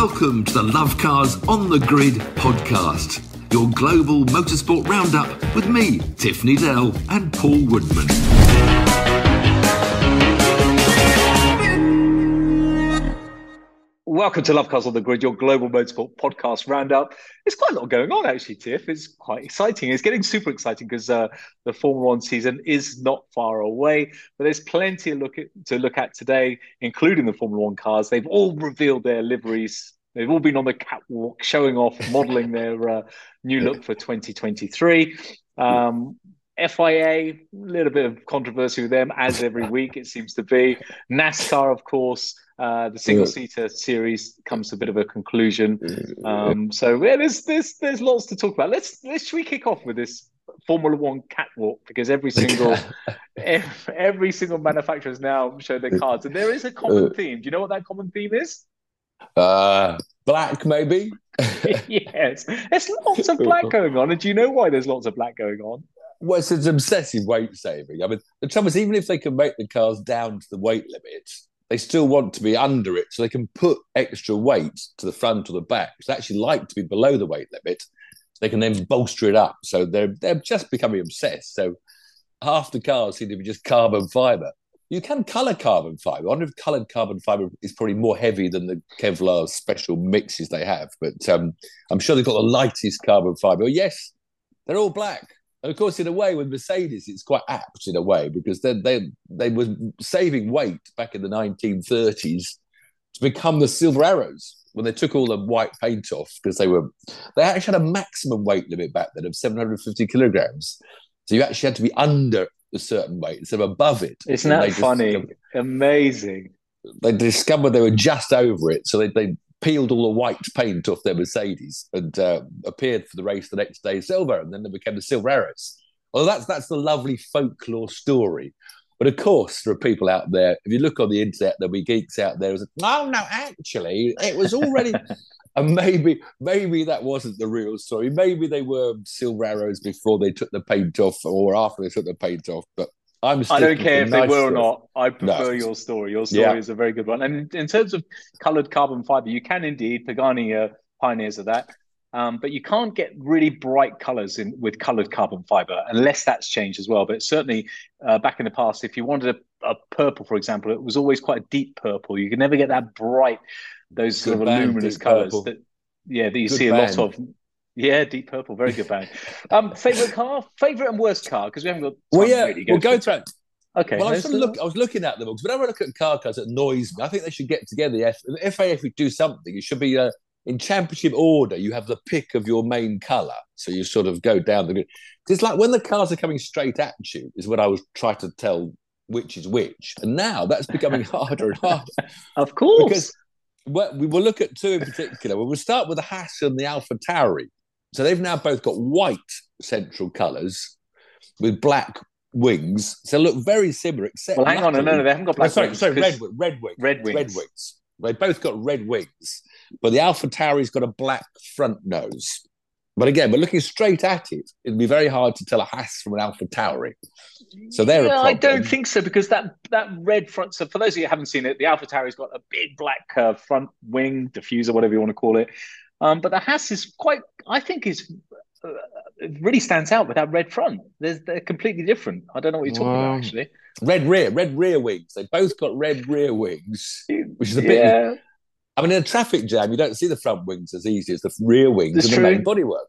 Welcome to the Love Cars on the Grid podcast, your global motorsport roundup with me, Tiff Needell, and Paul Woodman. Welcome to Love Cars on the Grid, your global motorsport podcast roundup. There's quite a lot going on, actually, Tiff. It's quite exciting. It's getting super exciting because uh, the Formula One season is not far away. But there's plenty look at, to look at today, including the Formula One cars. They've all revealed their liveries. They've all been on the catwalk, showing off, modelling their uh, new look for 2023. Um, FIA, a little bit of controversy with them, as every week it seems to be. NASCAR, of course, uh, the single seater series comes to a bit of a conclusion. Um, so yeah, there's there's there's lots to talk about. Let's let's should we kick off with this Formula One catwalk because every single every, every single manufacturer has now shown their cards, and there is a common theme. Do you know what that common theme is? Uh, black, maybe. yes, there's lots of black going on, and do you know why there's lots of black going on? Well, it's an obsessive weight saving. I mean, the trouble is, even if they can make the cars down to the weight limit, they still want to be under it so they can put extra weight to the front or the back. So they actually like to be below the weight limit. So they can then bolster it up. So they're they're just becoming obsessed. So half the cars seem to be just carbon fiber. You can color carbon fiber. I wonder if colored carbon fiber is probably more heavy than the Kevlar special mixes they have. But um, I'm sure they've got the lightest carbon fiber. Yes, they're all black. And of course, in a way, with Mercedes, it's quite apt in a way because they they they were saving weight back in the 1930s to become the Silver Arrows when they took all the white paint off because they were they actually had a maximum weight limit back then of 750 kilograms. So you actually had to be under a certain weight instead of above it. Isn't that funny? Amazing. They discovered they were just over it, so they, they peeled all the white paint off their Mercedes and uh, appeared for the race the next day silver, and then they became the Silver Arrows. Well, that's that's the lovely folklore story. But of course, there are people out there. If you look on the internet, there'll be geeks out there who say, "Oh no, actually, it was already." and maybe maybe that wasn't the real story. Maybe they were Silver Arrows before they took the paint off, or after they took the paint off. But I'm I don't care if nice they were or not. I prefer no. your story. Your story yeah. is a very good one. And in terms of coloured carbon fibre, you can indeed. Pagani are pioneers of that. Um, but you can't get really bright colors in with colored carbon fiber unless that's changed as well. But certainly uh, back in the past, if you wanted a, a, purple, for example, it was always quite a deep purple. You could never get that bright, those sort of band, luminous colors purple. that yeah that you good see a lot of. Yeah, deep purple, very good band. um, favorite car, favorite and worst car because we haven't got. Well, yeah, really we'll go through it. Okay. Well, I was, look, I was looking at them because whenever I look at car cars, it annoys me. I think they should get together. If, if FAF would do something, it should be uh, in championship order, you have the pick of your main colour. So you sort of go down the. It's like when the cars are coming straight at you, is what I was trying to tell which is which. And now that's becoming harder and harder. of course. Because we will look at two in particular. We'll start with the Haas and the Alpha Tauri. So they've now both got white central colours with black wings. So look very similar, except. Well, hang on, no, no, they haven't got black. Oh, sorry, wings, sorry, red, red wings. Red wings. Red wings. They both got red wings, but the Alpha Tauri's got a black front nose. But again, we're looking straight at it. It'd be very hard to tell a Haas from an Alpha Tauri. So there. Yeah, I don't think so because that that red front. So for those of you who haven't seen it, the Alpha Tauri's got a big black uh, front wing diffuser, whatever you want to call it. Um, but the Haas is quite. I think is. Uh, it really stands out with that red front. They're, they're completely different. I don't know what you're talking about actually. Red rear, red rear wings. They both got red rear wings, which is a bit. Yeah. I mean, in a traffic jam, you don't see the front wings as easy as the rear wings and the main bodywork.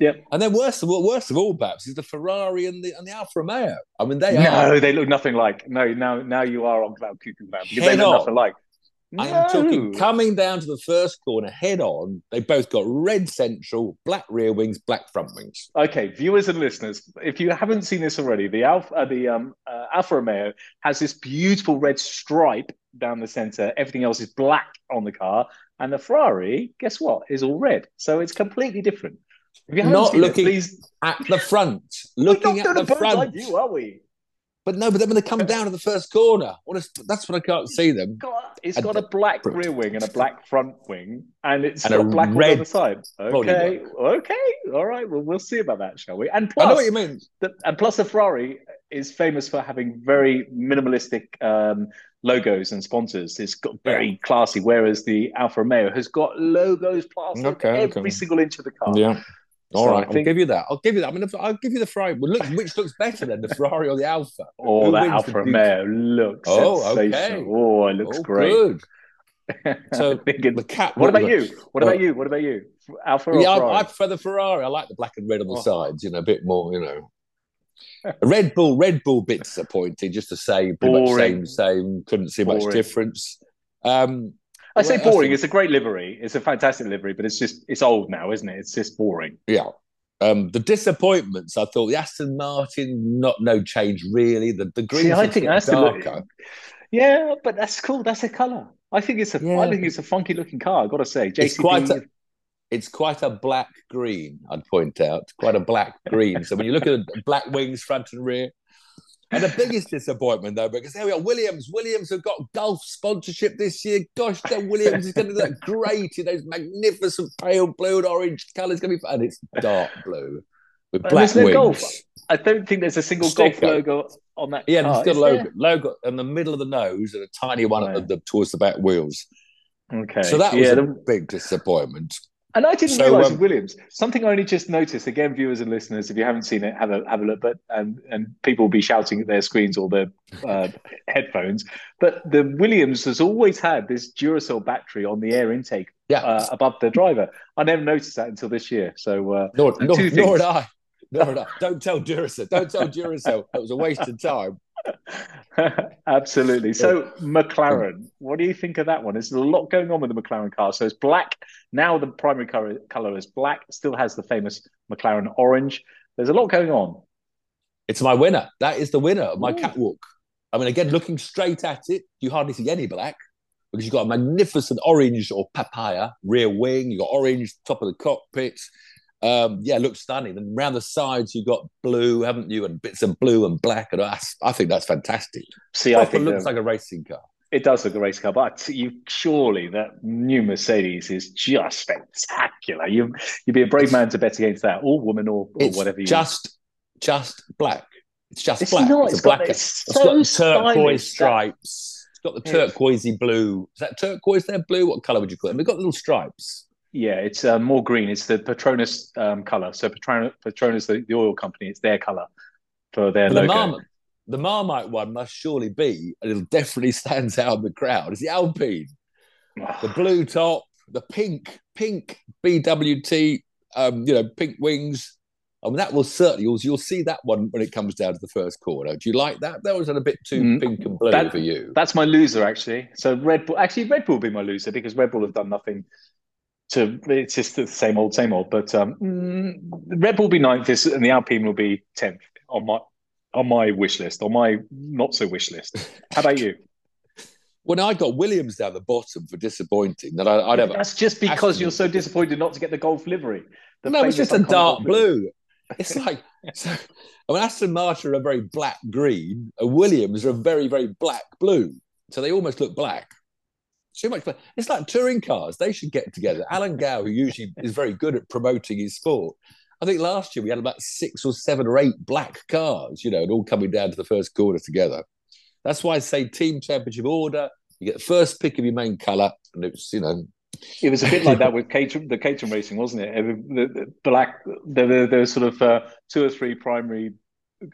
Yep. And then worst of all, worst of all, perhaps, is the Ferrari and the and the Alfa Romeo. I mean, they no, are. they look nothing like. No, now now you are on cloud cuckoo because they look on. nothing like. No. I am talking coming down to the first corner head on. They both got red central, black rear wings, black front wings. Okay, viewers and listeners, if you haven't seen this already, the Alfa, uh, the um, uh, Alfa Romeo has this beautiful red stripe down the center. Everything else is black on the car, and the Ferrari, guess what, is all red. So it's completely different. Not looking it, please... at the front, looking at the front. Are we? But no, but then when they come down to the first corner, what is, that's when I can't see them. It's got, it's got a black rear wing and a black front wing, and it's and got a black red on the side. Okay, okay, all right. Well, we'll see about that, shall we? And plus, I know what you mean. The, and plus, the Ferrari is famous for having very minimalistic um, logos and sponsors. It's got very classy, whereas the Alfa Romeo has got logos plastered Okay, every okay. single inch of the car. Yeah. All So right, I I'll give you that. I'll give you that. I mean, I'll give you the Ferrari. Well, look, which looks better than the Ferrari or the Alfa? Oh, Who that Alfa the Romeo looks Oh, sensational. okay. Oh, it looks Oh, great. Good. So, The cat. what about you? What about Uh, you? What about you? Alfa or Yeah, Ferrari? I, I prefer the Ferrari. I like the black and red on the Oh. sides. You know, a bit more. You know, Red Bull. Red Bull bit disappointing. Just to say, pretty much Boring. same, same. Couldn't see much difference. Um, I say boring. It's a great livery. It's a fantastic livery, but it's just it's old now, isn't it? It's just boring. yeah. Um, the disappointments. I thought the Aston Martin, not no change really. The the green. I think Aston darker. Yeah, but that's cool. That's a color. I think it's a. I Yeah. think it's a funky looking car. I've got to say, JCB. It's quite a- It's quite a black green. I'd point out quite a black green. So when you look at the black wings front and rear. And the biggest disappointment, though, because there we are, Williams. Williams have got Gulf sponsorship this year. Gosh, the Williams is going to look great in those magnificent pale blue and orange colours. Going to be fun. And it's dark blue with black there's no wings. Gulf. I don't think there's a single Gulf logo on that. Yeah, car, there's got a logo, there? logo in the middle of the nose and a tiny one Yeah. at the, towards the back wheels. Okay. So that was yeah, a the- big disappointment. And I didn't So, realize um, Williams something I only just noticed. Again, viewers and listeners, if you haven't seen it, have a have a look. But and and people will be shouting at their screens or their uh, headphones. But the Williams has always had this Duracell battery on the air intake Yeah. uh, above the driver. I never noticed that until this year. So uh, Nor, nor, nor did I. Nor did I. Don't tell Duracell. Don't tell Duracell. That was a waste of time. Absolutely. So McLaren, what do you think of that one? There's a lot going on with the McLaren car. So it's black. Now the primary color, is black. Still has the famous McLaren orange. There's a lot going on. It's my winner. That is the winner of my Ooh. catwalk. I mean, again, looking straight at it, you hardly see any black because you've got a magnificent orange or papaya rear wing. You've got orange top of the cockpit. Um, yeah, looks stunning. And around the sides, you've got blue, haven't you? And bits of blue and black. And I, I think that's fantastic. See, I Proper think looks the- like a racing car. it does look a race car, but you surely that new Mercedes is just spectacular. You you'd be a brave man to bet against that, or woman, or, or It's whatever you. just, just black. It's just it's black. not. It's, it's a black. got, it's It's so got the stylish. turquoise That- stripes. It's got the turquoisey blue. Is that turquoise there? Blue? What colour would you call it? We've got little stripes. Yeah, it's uh, more green. It's the Petronas um, color. So Petronas, Petronas the, the oil company, it's their color for their But the, logo. Marmite, the Marmite one must surely be, and it definitely stands out in the crowd, It's the Alpine. The blue top, the pink, pink BWT, um, you know, pink wings. I mean, that will certainly, you'll, you'll see that one when it comes down to the first corner. Do you like that? That was a bit too Mm, pink and blue that- for you. That's my loser, actually. So Red Bull, actually, Red Bull will be my loser because Red Bull have done nothing to. It's just the same old, same old. But um, mm, Red Bull will be ninth, this- and the Alpine will be tenth on my on my wish list, on my not so wish list. How about you? When I got Williams down the bottom for disappointing, that I, I'd have That's just because Aston- you're so disappointed not to get the Gulf livery. The no, it's just a dark blue. It's like so. I mean, Aston Martin are a very black green, and Williams are a very very black blue. So they almost look black. Too much. It's like touring cars. They should get together. Alan Gow, who usually is very good at promoting his sport, I think last year we had about six or seven or eight black cars. You know, and all coming down to the first corner together. That's why I say team championship order. You get the first pick of your main colour, and it's you know It was a bit like that with Caterham, the Caterham racing, wasn't it? The, the, the black, there were were sort of uh, two or three primary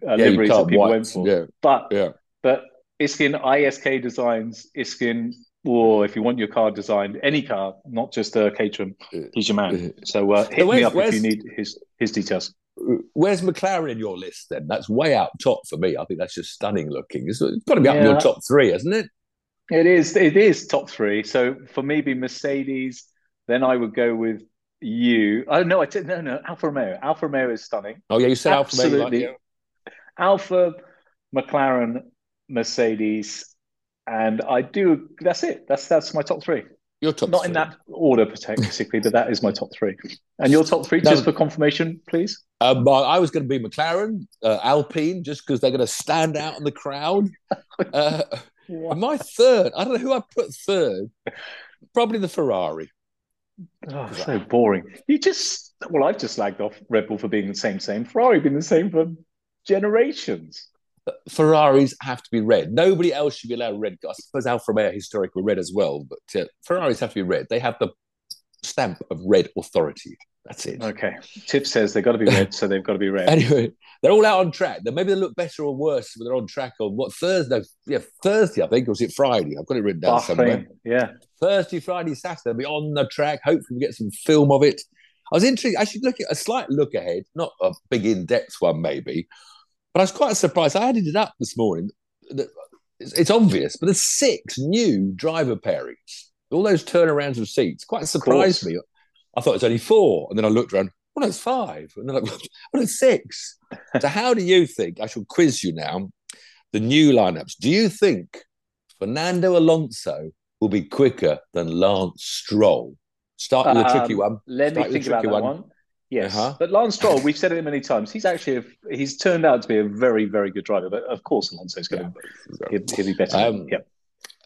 uh, yeah, liveries that people white. went for. Yeah, But yeah. but Iskin ISK designs Iskin, or if you want your car designed, any car, not just uh, Caterham, he's your man. So uh, hit me up if you need his his details. Where's McLaren in your list then? That's way out top for me. I think that's just stunning looking. It's, it's got to be up in your top three, hasn't it? It is it is top three. So for me, be Mercedes. Then I would go with you. Oh no, I t- no no Alfa Romeo. Alfa Romeo is stunning. Oh yeah, you said Alfa Romeo. Absolutely. Like, Alfa, McLaren, Mercedes, and I do. That's it. That's that's my top three. Your top Not three. in that order, particularly, but that is my top three. And your top three, No. just for confirmation, please. Um, I was going to be McLaren, uh, Alpine, just because they're going to stand out in the crowd. Uh, my third, I don't know who I put third. Probably the Ferrari. Oh, so boring. You just well, I've just slagged off Red Bull for being the same, same. Ferrari been the same for generations. Ferraris have to be red. Nobody else should be allowed red. I suppose Alfa Romeo historically red as well, but uh, Ferraris have to be red. They have the stamp of red authority. That's it. Okay. Tiff says they've got to be red, so they've got to be red. Anyway, they're all out on track. Then maybe they look better or worse when they're on track on what Thursday? Yeah, Thursday, I think, or was it Friday? I've got it written down Bahrain, somewhere. Yeah. Thursday, Friday, Saturday, they'll be on the track. Hopefully, we get some film of it. I was intrigued. I should look at a slight look ahead, not a big in-depth one, maybe. But I was quite surprised. I added it up this morning. It's, it's obvious, but there's six new driver pairings. All those turnarounds of seats quite surprised me. I thought it was only four, and then I looked around. Well, it's five, and then I, well, it's six. so, how do you think? I shall quiz you now. The new lineups. Do you think Fernando Alonso will be quicker than Lance Stroll? Start with a tricky Um, one. Let Start me think about that tricky one. Yes, Uh-huh. but Lance Stroll, we've said it many times. He's actually a, he's turned out to be a very very good driver. But of course, Alonso's going to he'll, he'll be better. Um, yep.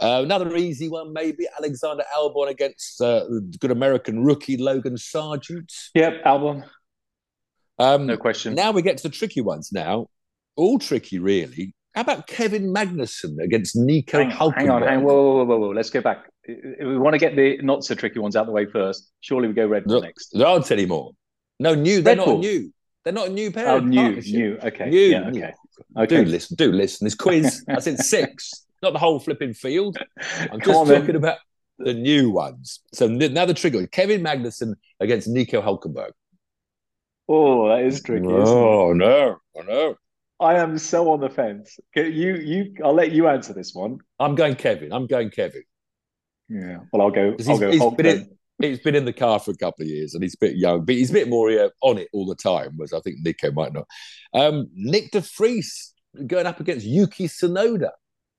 Uh, another easy one, maybe Alexander Albon against uh, the good American rookie Logan Sargent. Yep. Albon, Um, no question. Now we get to the tricky ones. Now, all tricky, really. How about Kevin Magnussen against Nico hang, Hulkenberg? hang on, hang on. Whoa, whoa, whoa, whoa. Let's go back. We want to get the not so tricky ones out the way first. Surely we go Red There, next. there aren't any more. No, new. They're Red not Bull. new. They're not a new pair. Oh, of new, new. Okay. New, yeah. new. Okay. Do listen. Do listen. This quiz. I said six, not the whole flipping field. I'm just on, then. talking about the new ones. So now the trigger: Kevin Magnussen against Nico Hulkenberg. Oh, that is tricky. Oh no, oh no. I am so on the fence. Okay, You, you. I'll let you answer this one. I'm going Kevin. I'm going Kevin. Yeah. Well, I'll go. I'll go. he's Hulk been then. In- He's been in the car for a couple of years and he's a bit young, but he's a bit more uh, on it all the time, whereas I think Nico might not. Um, Nick de Vries going up against Yuki Tsunoda.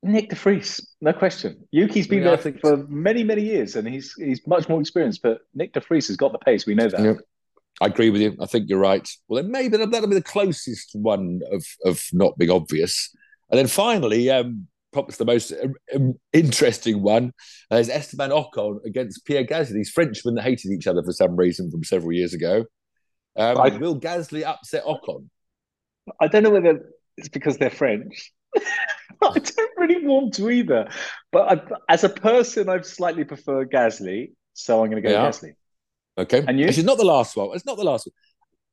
Nick De Vries, no question. Yuki's been Yeah, I there think for many, many years, and he's he's much more experienced. But Nick De Vries has got the pace. We know that. Yeah. I agree with you. I think you're right. Well, then maybe that'll be the closest one of, of not being obvious. And then finally, um, perhaps the most um, um, interesting one uh, is Esteban Ocon against Pierre Gasly. These Frenchmen that hated each other for some reason from several years ago. Um, I- will Gasly upset Ocon? I don't know whether it's because they're French. I don't really want to either. But I, as a person, I slightly prefer Gasly, so I'm going to go Yeah. Gasly. Okay. And you? Is not the last one. It's not the last one.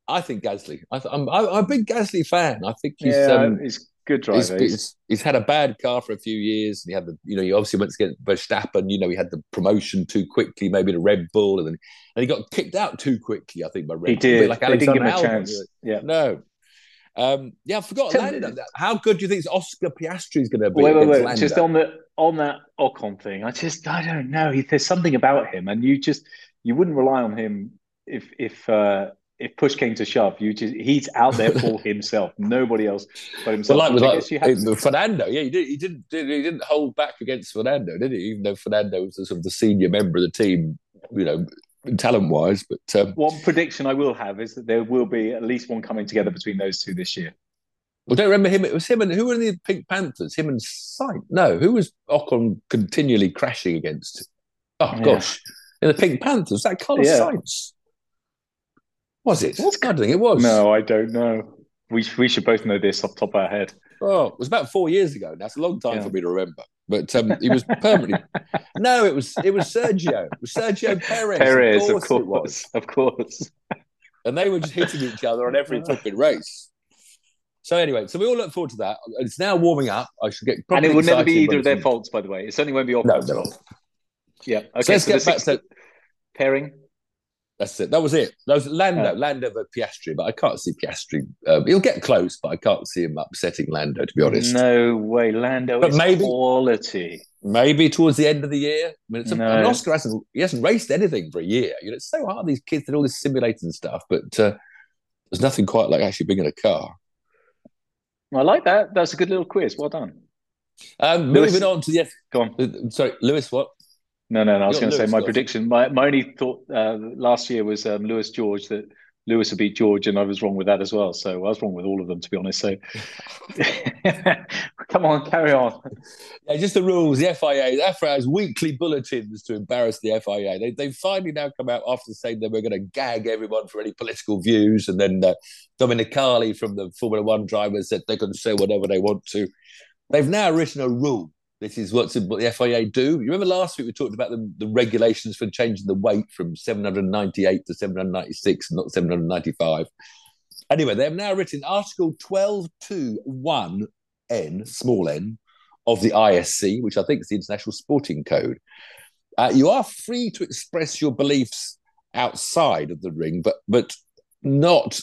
I think Gasly. I th- I'm, I'm a big Gasly fan. I think he's yeah, um, he's good driver. He's- he's, he's had a bad car for a few years, and he had the you know he obviously went to get Verstappen. You know he had the promotion too quickly, maybe to Red Bull, and then and he got kicked out too quickly. I think by Red he Bull, did. like they didn't give him a chance. Yeah. No. Um, yeah, I forgot. How good do you think Oscar Piastri is going to be? Wait, wait, wait. Just on the on that Ocon thing, I just I don't know. He, there's something about him, and you just you wouldn't rely on him if if uh, if push came to shove. You just he's out there for himself. Nobody else but Well, like I like, guess you have to- uh, Fernando, yeah, he, did, he didn't he didn't hold back against Fernando, did he? Even though Fernando was the, sort of the senior member of the team, you know, talent wise. But um, One prediction I will have is that there will be at least one coming together between those two this year. I don't remember him. It was him and who were in the Pink Panthers? Him and Sainz. No, who was Ocon continually crashing against? Oh Yeah. gosh, in the Pink Panthers, that Carlos Yeah. Sainz. Was it? I don't think it was. No, I don't know. We we should both know this off the top of our head. Oh, it was about four years ago. That's a long time Yeah. for me to remember. But um, he was permanently. no, it was it was Sergio. It was Sergio Perez. Perez, of of course, it was. course, of course. and they were just hitting each other on every flipping race. So anyway, so we all look forward to that. It's now warming up. I should get. And it will never be either of their faults, by the way. It certainly won't be No, Ocon's no. Yeah. Okay. So let's so get back to pairing. That's it. That was it. That was Lando, Yeah. Lando over Piastri, but I can't see Piastri. Um, he'll get close, but I can't see him upsetting Lando. To be honest, No way, Lando But is maybe- quality. maybe towards the end of the year. I mean, it's a, No. I mean, Oscar hasn't he hasn't raced anything for a year. You know, it's so hard. These kids did all this simulating stuff, but uh, there's nothing quite like actually being in a car. I like that. That's a good little quiz. Well done. Um, Lewis- moving on to the. Go on. Sorry, Lewis. What? No, no, no. I was going to say my prediction. My, my only thought uh, last year was um, Lewis George that Lewis would beat George, and I was wrong with that as well. So I was wrong with all of them, to be honest. So come on, carry on. Yeah, just the rules. The FIA, the FIA has weekly bulletins to embarrass the FIA. They, they've finally now come out after saying that we're going to gag everyone for any political views. And then uh, Domenicali from the Formula One drivers said they can say whatever they want to. They've now written a rule this is what the FIA do. You remember last week we talked about the, the regulations for changing the weight from 798 to 796, not 795. Anyway, they have now written Article 12.2.1n, small n, of the ISC, which I think is the International Sporting Code. Uh, you are free to express your beliefs outside of the ring, but but not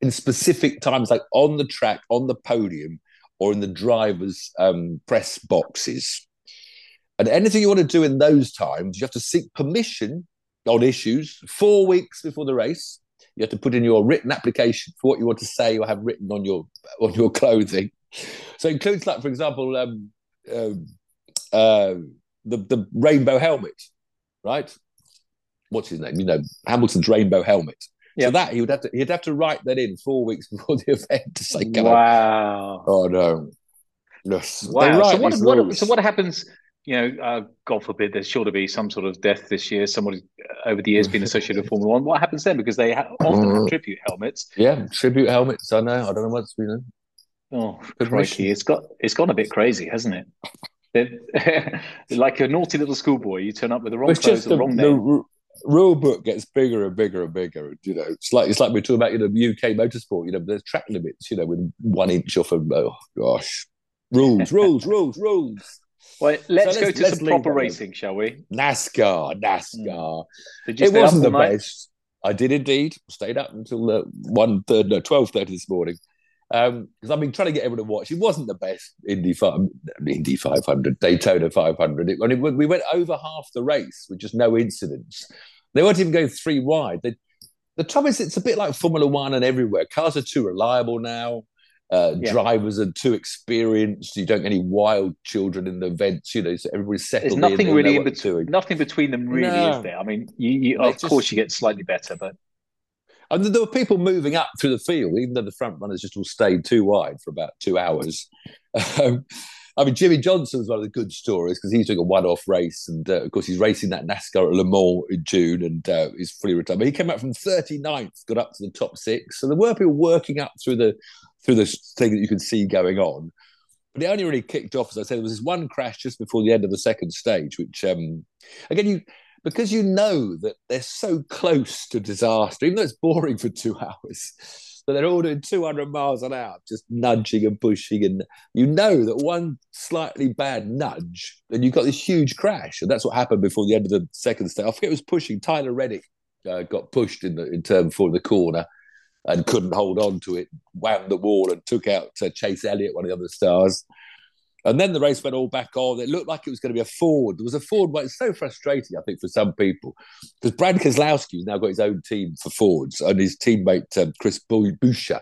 in specific times, like on the track, on the podium, or in the driver's um, press boxes. And anything you want to do in those times, you have to seek permission on issues four weeks before the race. You have to put in your written application for what you want to say or have written on your on your clothing. So it includes, like, for example, um, uh, uh, the the rainbow helmet, right? What's his name? You know, Hamilton's rainbow helmet. Yep. So that he would have to he'd have to write that in four weeks before the event to say, "Wow, oh no." Yes. Wow. So what, what, so what happens? You know, uh, God forbid, there's sure to be some sort of death this year. Somebody uh, over the years been associated with Formula One. What happens then? Because they ha- often have tribute helmets. Yeah, tribute helmets. I know. I don't know what's been. Oh, crikey! It's got it's gone a bit crazy, hasn't it? like a naughty little schoolboy, you turn up with the wrong it's clothes, the, the wrong name. The, rule book gets bigger and bigger and bigger. You know, it's like it's like we're talking about you know UK motorsport. You know, there's track limits. You know, with one inch off of oh gosh, rules, rules, rules, rules. Well, let's so go let's, to let's some proper racing, shall we? NASCAR, NASCAR. Hmm. it wasn't the night? best. I did indeed. Stayed up until uh, one third, no, twelve thirty this morning because um, I've been trying to get everyone to watch. It wasn't the best Indy five, Indy five hundred, Daytona five hundred. we went over half the race with just no incidents. They weren't even going three wide. They, the trouble is, it's a bit like Formula One and everywhere. Cars are too reliable now. Uh, yeah. Drivers are too experienced. You don't get any wild children in the events. You know, so everybody's settled. There's nothing in, really in between. Nothing between them, really, no. is there? I mean, you, you, of just, course, you get slightly better, but and there were people moving up through the field, even though the front runners just all stayed too wide for about two hours. Um, I mean, Jimmie Johnson's one of the good stories because he's doing a one-off race, and uh, of course he's racing that NASCAR at Le Mans in June, and uh, he's fully retired. But he came out from 39th, got up to the top six. So there were people working up through the through the thing that you could see going on. But it only really kicked off, as I said, there was this one crash just before the end of the second stage, which um, again you because you know that they're so close to disaster, even though it's boring for two hours, that they're all doing 200 miles an hour, just nudging and pushing. And you know that one slightly bad nudge, and you've got this huge crash. And that's what happened before the end of the second stage. I forget it was pushing. Tyler Reddick uh, got pushed in the in turn for the corner and couldn't hold on to it, whammed the wall and took out uh, Chase Elliott, one of the other stars. And then the race went all back on. It looked like it was going to be a Ford. There was a Ford, but it's so frustrating, I think, for some people. Because Brad Keselowski has now got his own team for Fords and his teammate, um, Chris Buescher.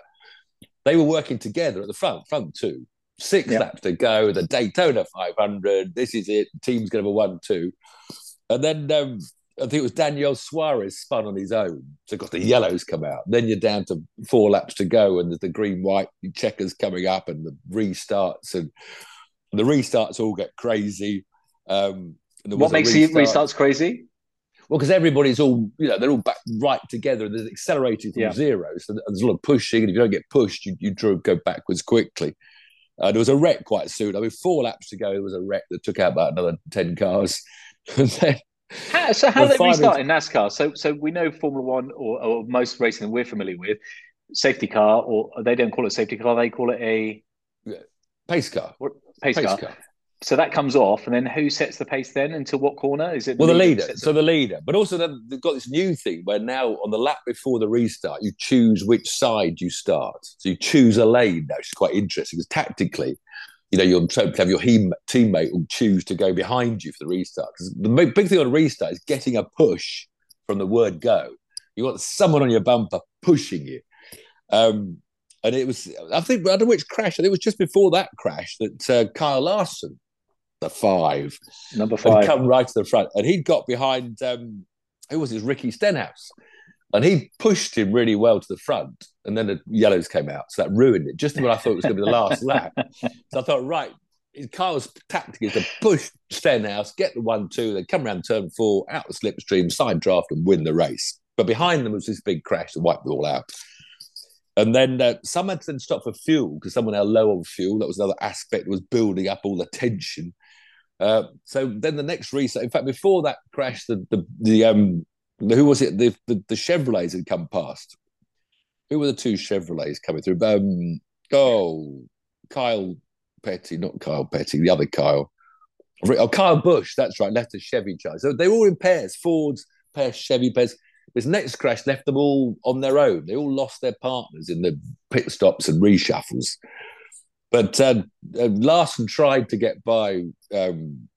They were working together at the front, front two. Six yeah. laps to go, the Daytona 500. This is it. The team's going to have a 1 2. And then um, I think it was Daniel Suarez spun on his own. So got the yellows come out. Then you're down to four laps to go, and there's the green white checkers coming up and the restarts. And the restarts all get crazy. Um, what makes the restarts crazy? Well, because everybody's all, you know, they're all back right together. There's accelerating from yeah. zero. So there's a lot of pushing. And if you don't get pushed, you, you go backwards quickly. Uh, there was a wreck quite soon. I mean, four laps to go, there was a wreck that took out about another 10 cars. then, how, so how do they restart in NASCAR? So so we know Formula One or, or most racing that we're familiar with, safety car, or they don't call it safety car, they call it a pace car pace, pace car. car. So that comes off, and then who sets the pace then? Into what corner is it? Well, the leader. So the leader, but also they've got this new thing where now on the lap before the restart, you choose which side you start. So you choose a lane now, which is quite interesting because tactically, you know, you'll have your teammate will choose to go behind you for the restart. Because the big thing on a restart is getting a push from the word go. You want someone on your bumper pushing you. Um, and it was I think I don't know which crash. I think it was just before that crash that uh, Kyle Larson, the five, number five, come right to the front, and he'd got behind um, who was his Ricky Stenhouse. And he pushed him really well to the front, and then the yellows came out, so that ruined it. Just when I thought it was going to be the last lap, so I thought, right, Kyle's tactic is to push Stenhouse, get the one-two, then come around turn four, out the slipstream, side draft, and win the race. But behind them was this big crash that wiped it all out. And then uh, some had to then stop for fuel because someone had low on fuel. That was another aspect was building up all the tension. Uh, so then the next reset, in fact, before that crash, the the, the um the, who was it? The, the, the Chevrolets had come past. Who were the two Chevrolets coming through? Um, oh, Kyle Petty, not Kyle Petty, the other Kyle. Oh, Kyle Busch, that's right, left a Chevy charge. So they were all in pairs, Fords, pairs, Chevy pairs. This next crash left them all on their own. They all lost their partners in the pit stops and reshuffles. But uh, uh, Larson tried to get by um,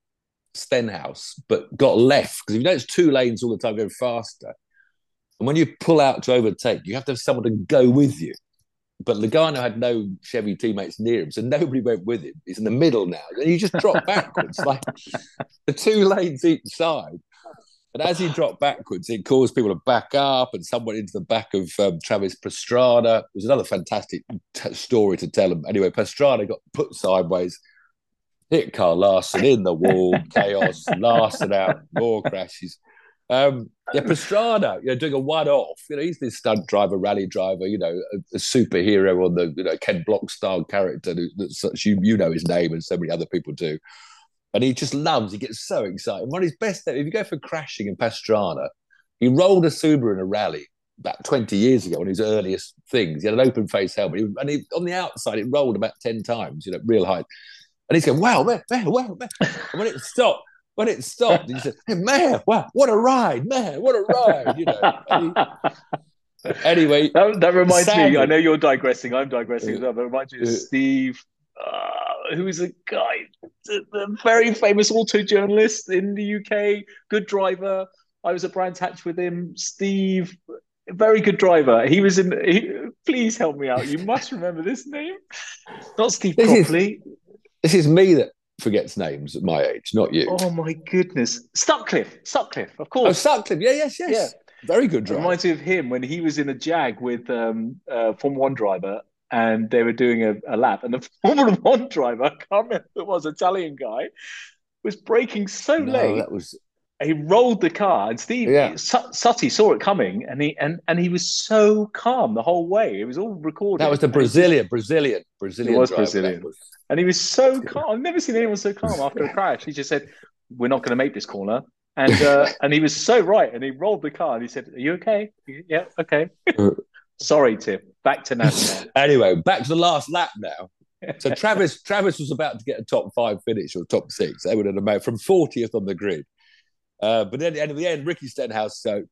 Stenhouse, but got left because if you know it's two lanes all the time going faster. And when you pull out to overtake, you have to have someone to go with you. But Logano had no Chevy teammates near him, so nobody went with him. He's in the middle now, and you just drop backwards, like the two lanes each side. And as he dropped backwards, it caused people to back up, and someone into the back of um, Travis Pastrana. It was another fantastic t- story to tell him. Anyway, Pastrana got put sideways, hit Carl Larson in the wall, chaos, Larson out, more crashes. Um, yeah, Pastrana, you know, doing a one-off. You know, he's this stunt driver, rally driver. You know, a, a superhero on the you know Ken Block style character. That such you you know his name, and so many other people do. And he just loves. He gets so excited. One of his best. If you go for crashing in Pastrana, he rolled a Subaru in a rally about 20 years ago, one of his earliest things. He had an open face helmet, and he, on the outside, it rolled about 10 times, you know, real height. And he's going, wow, man, man, wow, man. And when it stopped, when it stopped, he said, hey, man, wow, what a ride, man, what a ride, you know. anyway, that, that reminds me. I know you're digressing. I'm digressing as well. But it reminds me of uh, Steve, who is a guy, the, the very famous auto journalist in the UK, good driver. I was at Brands Hatch with him. Steve, very good driver. He was in. He, please help me out. You must remember this name. Not Steve this Copley. Is, this is me that forgets names at my age, not you. Oh my goodness, Sutcliffe, Sutcliffe, of course. Oh, Sutcliffe, yeah, yes, yes. Yeah. Very good driver. Reminds me of him when he was in a Jag with um, uh, Formula One driver, and they were doing a, a lap, and the Formula One driver, I can't remember who it was Italian guy, was braking so no, late. That was he rolled the car, and Steve yeah. Sutty saw it coming, and he and and he was so calm the whole way. It was all recorded. That was the Brazilian, Brazilian, Brazilian. It was Brazilian, was... and he was so calm. I've never seen anyone so calm after a crash. He just said, "We're not going to make this corner," and uh, and he was so right. And he rolled the car, and he said, "Are you okay? Yeah, okay." Sorry, Tim. Back to NASCAR. anyway, back to the last lap now. So Travis, Travis was about to get a top five finish or top six. They would have made from 40th on the grid. Uh, but then at the end of the end, Ricky Stenhouse. So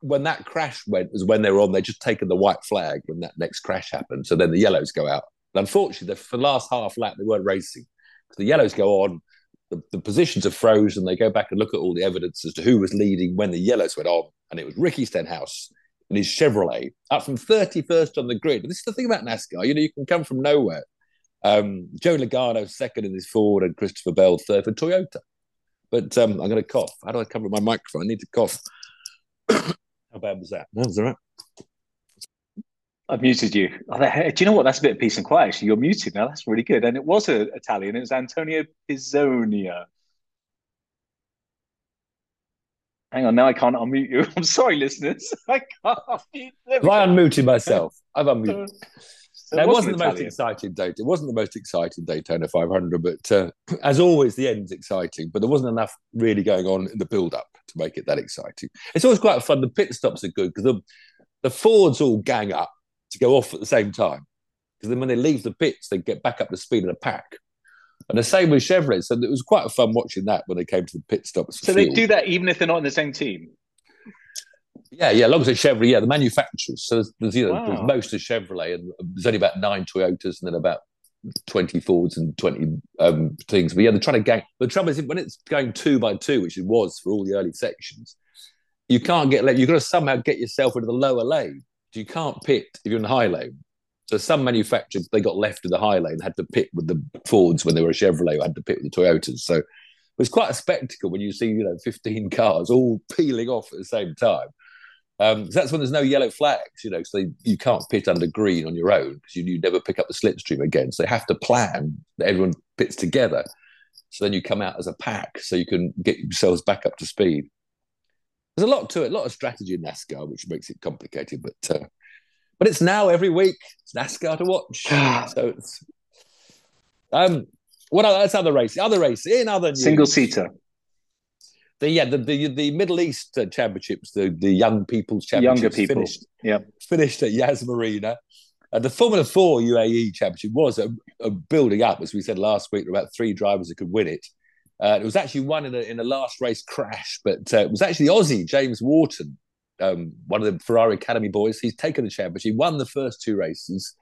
when that crash went was when they were on. They just taken the white flag when that next crash happened. So then the yellows go out. And unfortunately, for the last half lap, they weren't racing. The yellows go on. The, the positions are frozen. They go back and look at all the evidence as to who was leading when the yellows went on, and it was Ricky Stenhouse and his Chevrolet up from 31st on the grid. This is the thing about NASCAR. You know, you can come from nowhere. Um, Joe Logano second in his Ford and Christopher Bell third for Toyota. But um, I'm going to cough. How do I cover my microphone? I need to cough. How bad was that? No, was all right. I've muted you. Do you know what? That's a bit of peace and quiet. Actually, you're muted now. That's really good. And it was a Italian. It was Antonio Pizzonia. Hang on, now I can't unmute you. I'm sorry, listeners. I can't unmute. I unmuted myself. I've unmuted. So it wasn't, the most exciting date. It wasn't the most exciting Daytona 500, but uh, as always, the end's exciting. But there wasn't enough really going on in the build-up to make it that exciting. It's always quite fun. The pit stops are good because the the Fords all gang up to go off at the same time. Because then when they leave the pits, they get back up to speed in the pack. And the same with Chevrolet. So it was quite fun watching that when they came to the pit stops. So they do that even if they're not in the same team. Yeah, yeah, as long as it's Chevrolet, yeah, the manufacturers. So there's, there's you know, wow. there's most of Chevrolet, and there's only about nine Toyotas, and then about 20 Fords and 20 um, things. But yeah, they're trying to gang. The trouble is, when it's going two by two, which it was for all the early sections, you can't get, you've got to somehow get yourself into the lower lane. You can't pit if you're in the high lane. So some manufacturers, they got left in the high lane, had to pit with the Fords when they were a Chevrolet, had to pit with the Toyotas. So it was quite a spectacle when you see, you know, 15 cars all peeling off at the same time. Um, that's when there's no yellow flags, you know, so they, you can't pit under green on your own because you, you never pick up the slipstream again. So they have to plan that everyone pits together. So then you come out as a pack so you can get yourselves back up to speed. There's a lot to it, a lot of strategy in NASCAR, which makes it complicated. But uh, but it's now every week. It's NASCAR to watch. so it's um what are, that's other race. Other race in other news. Single seater. The yeah the the, the Middle East uh, championships, the the young people's championships, younger people. finished. Yeah, finished at Yas Marina. Uh, the Formula Four UAE Championship was a, a, building up, as we said last week. There were about three drivers that could win it. Uh, it was actually won in a in a last race crash, but uh, it was actually Aussie James Wharton, um, one of the Ferrari Academy boys. He's taken the championship. He won the first two races.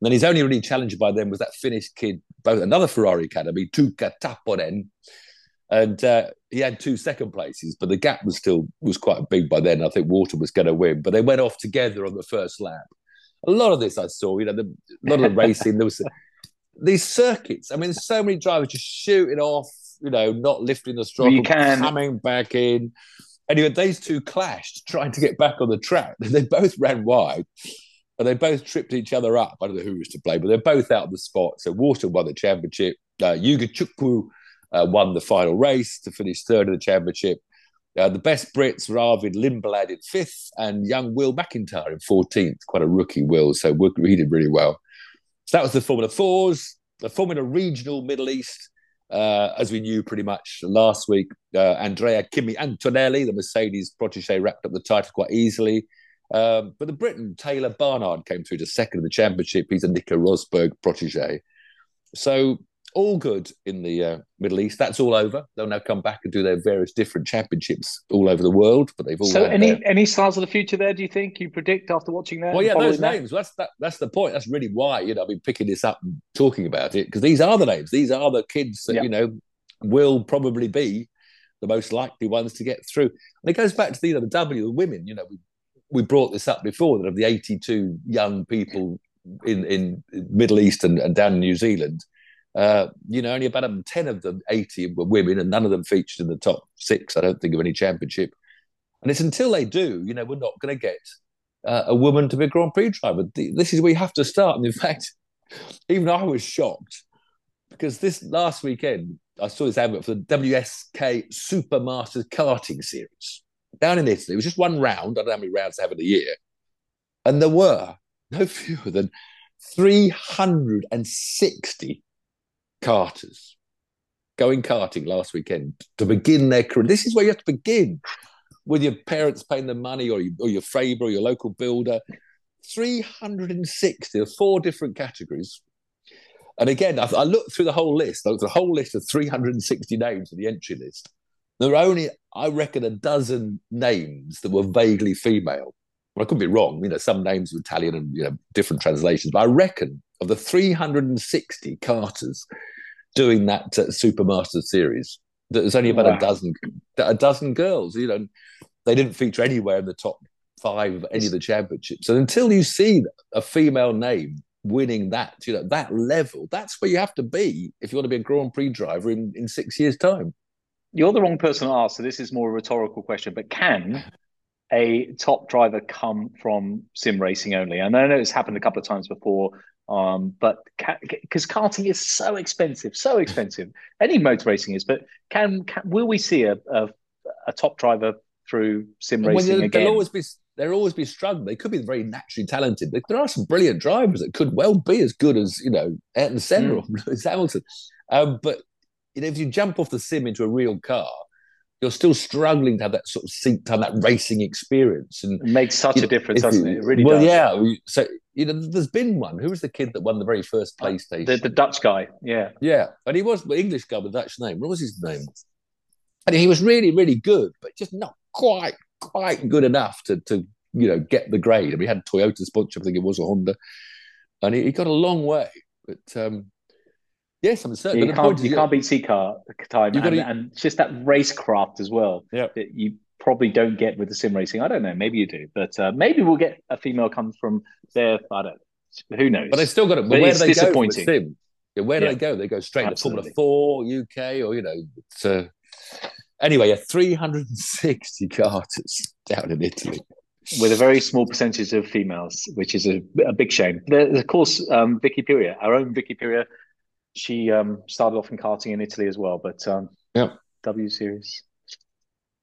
And then his only really challenger by them was that Finnish kid, both another Ferrari Academy, Tuukka Taponen, and uh, he had two second places, but the gap was still was quite big by then. I think Water was going to win, but they went off together on the first lap. A lot of this I saw, you know, the, a lot of the racing. There was these circuits. I mean, so many drivers just shooting off, you know, not lifting the throttle, you can. coming back in. Anyway, these two clashed, trying to get back on the track. They both ran wide, and they both tripped each other up. I don't know who was to blame, but they're both out of the spot. So Wharton won the championship. Uh, Ugochukwu uh, won the final race to finish third in the championship. Uh, the best Brits were Arvid Lindblad in fifth and young Will McIntyre in 14th. Quite a rookie, Will. So he did really well. So that was the Formula Fours. The Formula Regional Middle East, uh, as we knew pretty much last week, uh, Andrea Kimi Antonelli, the Mercedes protege, wrapped up the title quite easily. Um, but the Briton, Taylor Barnard, came through to second in the championship. He's a Nico Rosberg protege. So all good in the uh, Middle East. That's all over. They'll now come back and do their various different championships all over the world. But they've all so any their... any stars of the future there. Do you think you predict after watching that? Well, yeah, those that? names. That's that, that's the point. That's really why you know I've been picking this up and talking about it because these are the names. These are the kids that yeah. you know will probably be the most likely ones to get through. And it goes back to the you know, the W, the women. You know, we, we brought this up before that of the eighty-two young people in in Middle East and, and down in New Zealand uh, you know, only about 10 of them, 80 were women, and none of them featured in the top six, I don't think, of any championship. And it's until they do, you know, we're not going to get uh, a woman to be a Grand Prix driver. This is where you have to start. And in fact, even I was shocked because this last weekend, I saw this advert for the WSK Supermasters karting series down in Italy. It was just one round. I don't know how many rounds they have in a year. And there were no fewer than 360 karters going karting last weekend to begin their career. This is where you have to begin with your parents paying the money or, you, or your favour or your local builder. 360 of four different categories. And again, I, I looked through the whole list. A whole list of 360 names in the entry list. There were only, I reckon, a dozen names that were vaguely female. Well, I could be wrong. You know, some names were Italian and you know different translations, but I reckon of the 360 karters doing that uh, Supermaster series, there's only about wow. a dozen a dozen girls. You know, they didn't feature anywhere in the top five of any of the championships. And until you see a female name winning that, you know, that level, that's where you have to be if you want to be a Grand Prix driver in, in six years' time. You're the wrong person to ask, so this is more a rhetorical question. But can a top driver come from sim racing only? And I know it's happened a couple of times before. Um, but because karting is so expensive, so expensive. Any motor racing is, but can, can will we see a, a, a top driver through sim racing well, again? They'll always be they'll always be struggling. They could be very naturally talented. There are some brilliant drivers that could well be as good as you know Ayrton Senna mm. or Lewis Hamilton. Um, but you know, if you jump off the sim into a real car, you're still struggling to have that sort of seat time, that racing experience. And it makes such a know, difference, doesn't it? It really well, does. yeah. So you know, there's been one. Who was the kid that won the very first PlayStation? The, the Dutch guy, yeah, yeah, and he was the English guy with Dutch name. What was his name? And he was really, really good, but just not quite, quite good enough to to you know get the grade. I mean, he had Toyota sponsorship, I think it was a Honda, and he, he got a long way. But um, Yes, I'm certain. You, can't, you can't beat C car time, and, gotta... and just that racecraft as well. Yeah, that you probably don't get with the sim racing. I don't know. Maybe you do, but uh, maybe we'll get a female come from there. I don't. Who knows? But they still got it. But where do they disappointing. go? Sim? Yeah, where do yeah. they go? They go straight Absolutely. to Formula Four, UK, or you know. Uh... Anyway, yeah, 360 karters down in Italy. with a very small percentage of females, which is a, a big shame. There's, of course, um, Vicky Piria, our own Vicky Piria, she um, started off in karting in Italy as well, but um, yeah, W Series.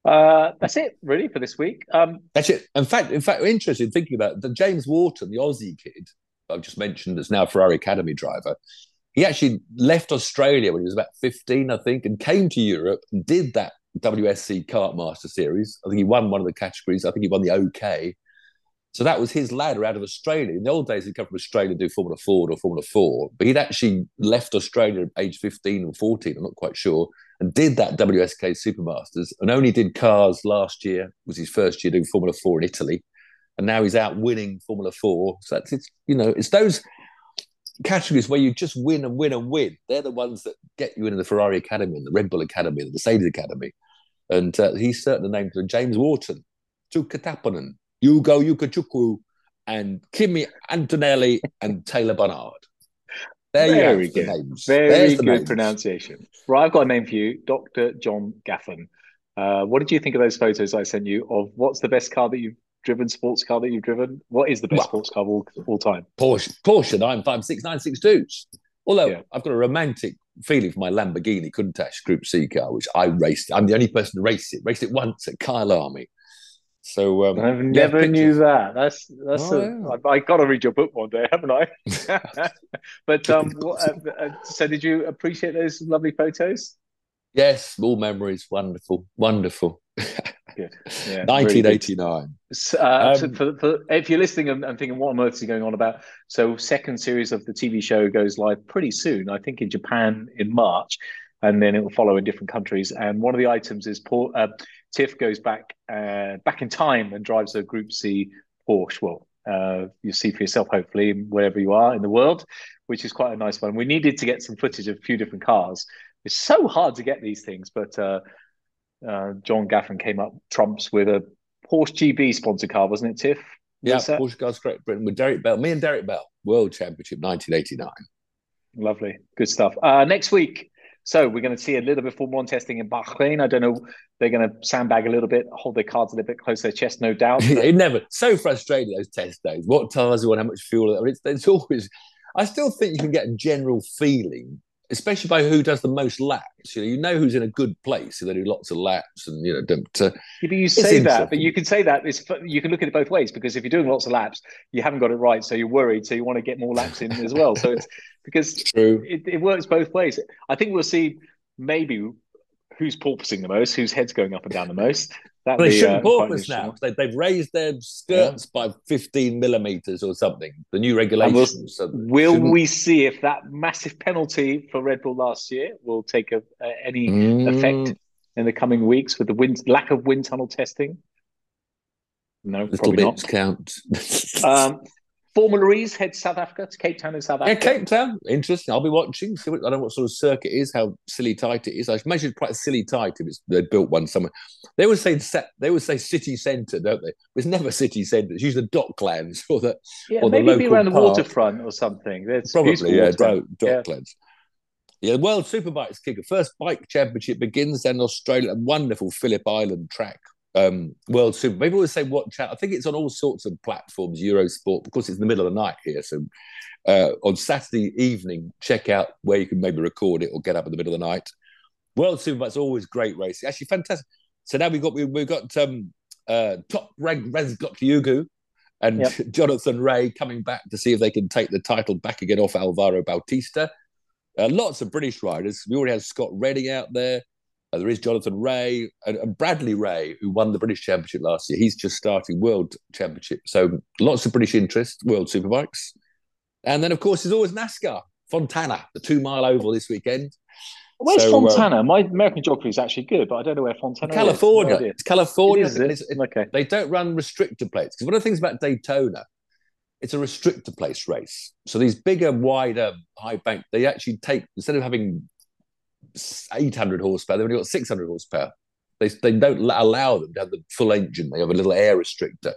Uh, that's it, really, for this week. Um, that's it. In fact, in fact, interesting thinking about it, the James Wharton, the Aussie kid I've just mentioned, that's now Ferrari Academy driver. He actually left Australia when he was about 15, I think, and came to Europe and did that WSC Kart Master Series. I think he won one of the categories. I think he won the OK. So that was his ladder out of Australia. In the old days, he'd come from Australia to do Formula Ford or Formula 4, but he'd actually left Australia at age 15 or 14, I'm not quite sure, and did that WSK Supermasters and only did cars last year, was his first year doing Formula 4 in Italy. And now he's out winning Formula 4. So that's, it's, you know, it's those categories where you just win and win and win. They're the ones that get you into the Ferrari Academy and the Red Bull Academy and the Mercedes Academy. And uh, he's certainly named James Wharton, Tuukka Taponen, Hugo Ugochukwu, and Kimi Antonelli and Taylor Barnard. There Very you go. good. Names. Very There's good names. pronunciation. Right, I've got a name for you, Dr. John Gaffin. Uh, what did you think of those photos I sent you of what's the best car that you've driven, sports car that you've driven? What is the best well, sports car of all, all time? Porsche, Porsche 956962s. Although yeah. I've got a romantic feeling for my Lamborghini Countach Group C car, which I raced. I'm the only person to race it. Raced it once at Kyalami. So um, I've never yeah, knew that. That's that's. Oh, a, yeah. I, I got to read your book one day, haven't I? but um, what, uh, uh, so did you appreciate those lovely photos? Yes, all memories. Wonderful, wonderful. Good. Yeah, 1989. Really. Uh, um, so for, for, if you're listening and, and, thinking, what on earth is going on about? So, second series of the TV show goes live pretty soon. I think in Japan in March, and then it will follow in different countries. And one of the items is Paul, uh, Tiff goes back uh, back in time and drives a Group C Porsche. Well, uh, you see for yourself, hopefully, wherever you are in the world, which is quite a nice one. We needed to get some footage of a few different cars. It's so hard to get these things, but uh, uh, John Gaffin came up trumps with a Porsche GB sponsored car, wasn't it, Tiff? Yeah, Porsche Cars Great Britain with Derek Bell, me and Derek Bell, World Championship 1989. Lovely, good stuff. Uh, next week, so we're going to see a little bit One testing in Bahrain. I don't know. They're going to sandbag a little bit, hold their cards a little bit close to their chest, no doubt. it never so frustrating those test days. What tires you want? How much fuel? It's, it's always. I still think you can get a general feeling especially by who does the most laps. You know, you know who's in a good place. So they do lots of laps, and you know, don't. Uh, yeah, but you say that, but you can say that. It's, you can look at it both ways because if you're doing lots of laps, you haven't got it right, so you're worried, so you want to get more laps in as well. So it's because True. It, it works both ways. I think we'll see maybe who's porpoising the most, whose head's going up and down the most. That they shouldn't uh, porpoise now. They, have raised their skirts yeah. by 15 millimeters or something. The new regulations. Will shouldn't... we see if that massive penalty for Red Bull last year will take a, any mm. effect in the coming weeks with the wind lack of wind tunnel testing? No, Little probably bits not. count. um, Formula E's head South Africa, to Cape Town in South Africa. Yeah, Cape Town. Interesting. I'll be watching. See what, I don't know what sort of circuit it is, how silly tight it is. I imagine it's quite a silly tight if it's, they built one somewhere. They always say they always say city centre, don't they? It's never city centre. It's usually the docklands or the yeah, or maybe the be around the waterfront or something. That's Probably, yeah, dock, docklands. Yeah. yeah, the World Superbikes kicker. First bike championship begins in Australia. A Wonderful Phillip Island track um, World Super. Maybe we'll say watch out. I think it's on all sorts of platforms, Eurosport, because it's in the middle of the night here. So uh, on Saturday evening, check out where you can maybe record it or get up in the middle of the night. World Superbike's always great racing. Actually, fantastic. So now we've got we, have got um, uh, top ranked Razgatlioglu and yep. Jonathan Rea coming back to see if they can take the title back again off Alvaro Bautista. Uh, lots of British riders. We already had Scott Redding out there. Uh, there is Jonathan Rea and, and, Bradley Ray, who won the British Championship last year. He's just starting World Championship. So lots of British interest, World Superbikes. And then, of course, there's always NASCAR, Fontana, the two mile oval this weekend. Where's so, Fontana? Uh, My American geography is actually good, but I don't know where Fontana California. is. No it's California. It is, it? It's, okay. They don't run restrictor plates. Because one of the things about Daytona, it's a restrictor place race. So these bigger, wider, high bank, they actually take, instead of having 800 horsepower. They've only got 600 horsepower. They, they don't allow them to have the full engine. They have a little air restrictor.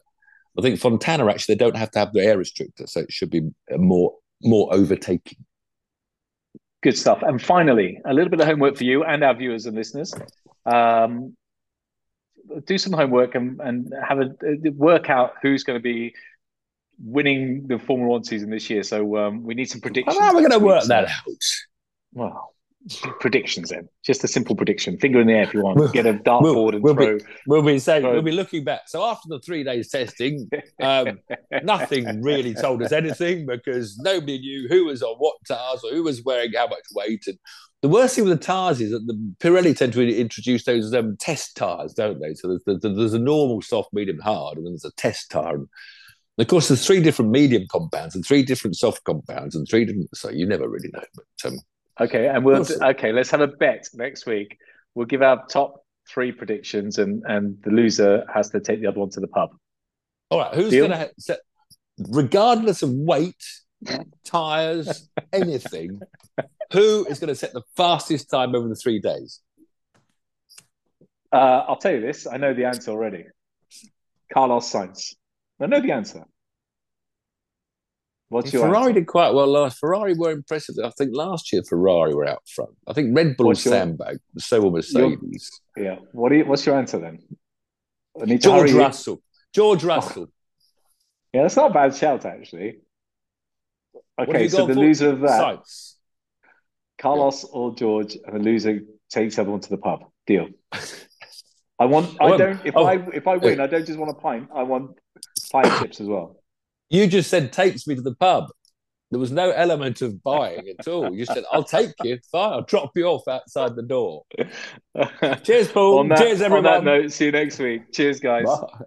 I think Fontana actually they don't have to have the air restrictor, so it should be more more overtaking. Good stuff. And finally, a little bit of homework for you and our viewers and listeners. Um, do some homework and, and have a work out who's going to be winning the Formula One season this year. So um, we need some predictions. How are we going to work that out? Well, predictions then. Just a simple prediction. Finger in the air if you want. We'll, Get a dartboard we'll, and we'll throw. Be, we'll be saying throw. we'll be looking back. So after the three days testing, um, nothing really told us anything because nobody knew who was on what tires or who was wearing how much weight. And the worst thing with the tires is that the Pirelli tend to introduce those um, test tires, don't they? So there's, there's, a normal soft, medium, hard, and then there's a test tire. And of course, there's three different medium compounds and three different soft compounds and three different. So you never really know. But um, Okay, and we'll okay. Let's have a bet next week. We'll give our top three predictions, and and the loser has to take the other one to the pub. All right, who's going to set, regardless of weight, tires, anything? who is going to set the fastest time over the three days? Uh, I'll tell you this. I know the answer already. Carlos Sainz. I know the answer. What's your Ferrari answer? did quite well last. Ferrari were impressive. I think last year Ferrari were out front. I think Red Bull was sandbag. So were Mercedes. Your, yeah. What? You, what's your answer then? George Russell. George oh. Russell. Oh. Yeah, that's not a bad shout actually. Okay, so the for? loser of that, Sainz. Carlos yeah. or George, and the loser takes everyone to the pub. Deal. I want. I, I don't. If oh, I if I win, I don't just want a pint. I want five chips as well. You just said takes me to the pub. There was no element of buying at all. You said, I'll take you. Fine, I'll drop you off outside the door. Cheers, Paul. That, Cheers, everyone. On that note, see you next week. Cheers, guys. Bye.